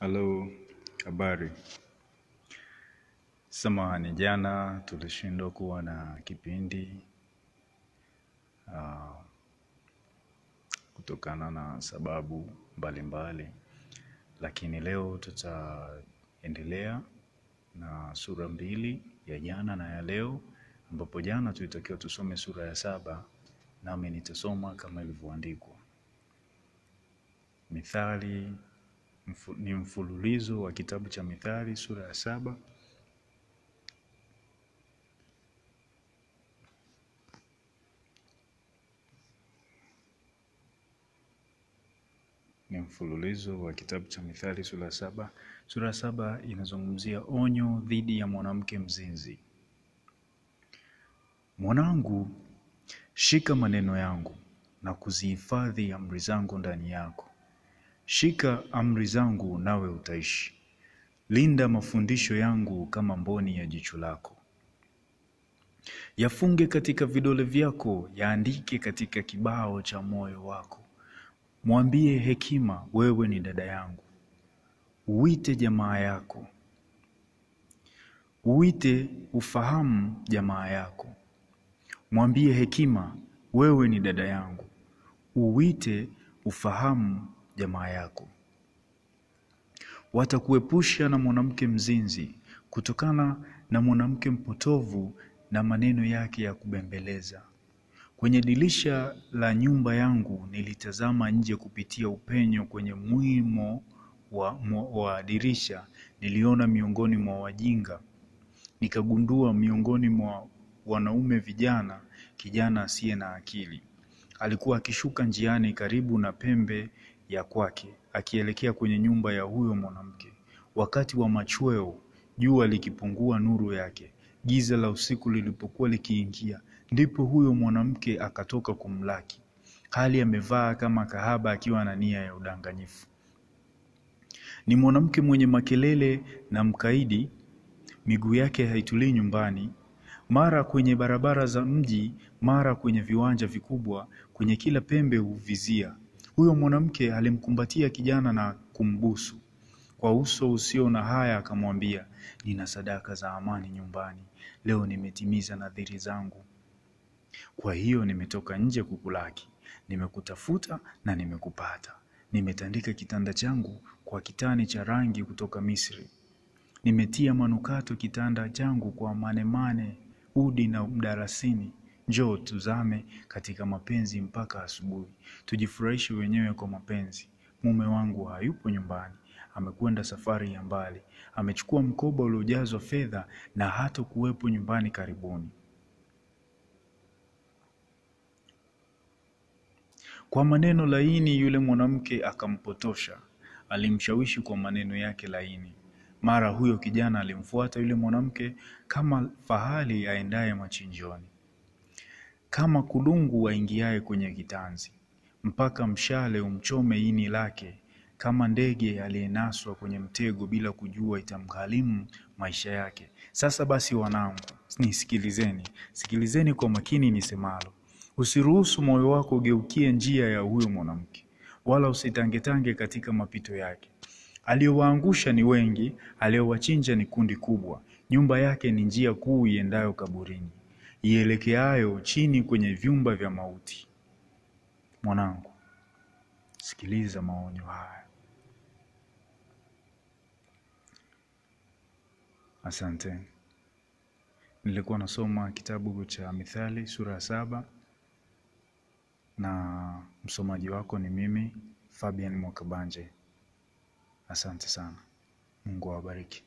Halo, habari. Samahani, jana tulishindwa kuwa na kipindi uh, kutokana na sababu mbalimbali, lakini leo tutaendelea na sura mbili ya jana na ya leo, ambapo jana tulitakiwa tusome sura ya saba, nami nitasoma kama ilivyoandikwa. Mithali mfu, ni mfululizo wa kitabu cha Mithali sura ya saba ni mfululizo wa kitabu cha Mithali sura ya saba. Sura ya saba inazungumzia onyo dhidi ya mwanamke mzinzi. Mwanangu, shika maneno yangu na kuzihifadhi amri zangu ndani yako. Shika amri zangu nawe utaishi. Linda mafundisho yangu kama mboni ya jicho lako. Yafunge katika vidole vyako, yaandike katika kibao cha moyo wako. Mwambie hekima, wewe ni dada yangu. Uite jamaa yako, uite ufahamu jamaa yako. Mwambie hekima, wewe ni dada yangu. Uite ufahamu jamaa yako. Watakuepusha na mwanamke mzinzi, kutokana na mwanamke mpotovu na maneno yake ya kubembeleza. Kwenye dirisha la nyumba yangu nilitazama nje kupitia upenyo kwenye mwimo wa, wa dirisha, niliona miongoni mwa wajinga, nikagundua miongoni mwa wanaume vijana kijana asiye na akili. Alikuwa akishuka njiani karibu na pembe ya kwake, akielekea kwenye nyumba ya huyo mwanamke. Wakati wa machweo, jua likipungua nuru yake, giza la usiku lilipokuwa likiingia, ndipo huyo mwanamke akatoka kumlaki, hali amevaa kama kahaba, akiwa na nia ya udanganyifu. Ni mwanamke mwenye makelele na mkaidi, miguu yake haitulii nyumbani, mara kwenye barabara za mji, mara kwenye viwanja vikubwa, kwenye kila pembe huvizia. Huyo mwanamke alimkumbatia kijana na kumbusu kwa uso usio na haya, akamwambia, nina sadaka za amani nyumbani, leo nimetimiza nadhiri zangu. Kwa hiyo nimetoka nje kukulaki, nimekutafuta na nimekupata. Nimetandika kitanda changu kwa kitani cha rangi kutoka Misri. Nimetia manukato kitanda changu kwa manemane, udi na mdarasini. Njoo tuzame katika mapenzi mpaka asubuhi, tujifurahishe wenyewe kwa mapenzi. Mume wangu hayupo nyumbani, amekwenda safari ya mbali, amechukua mkoba uliojazwa fedha na hata kuwepo nyumbani karibuni. Kwa maneno laini yule mwanamke akampotosha, alimshawishi kwa maneno yake laini. Mara huyo kijana alimfuata yule mwanamke kama fahali aendaye machinjoni, kama kulungu aingiaye kwenye kitanzi, mpaka mshale umchome ini lake, kama ndege aliyenaswa kwenye mtego bila kujua itamgharimu maisha yake. Sasa basi, wanangu, nisikilizeni, sikilizeni kwa makini nisemalo. Usiruhusu moyo wako ugeukie njia ya huyo mwanamke, wala usitangetange katika mapito yake. Aliyowaangusha ni wengi, aliyowachinja ni kundi kubwa. Nyumba yake ni njia kuu iendayo kaburini, ielekeayo chini kwenye vyumba vya mauti. Mwanangu, sikiliza maonyo haya. Asante. Nilikuwa nasoma kitabu cha Mithali sura ya saba na msomaji wako ni mimi Fabian Mwakabanje. Asante sana. Mungu awabariki.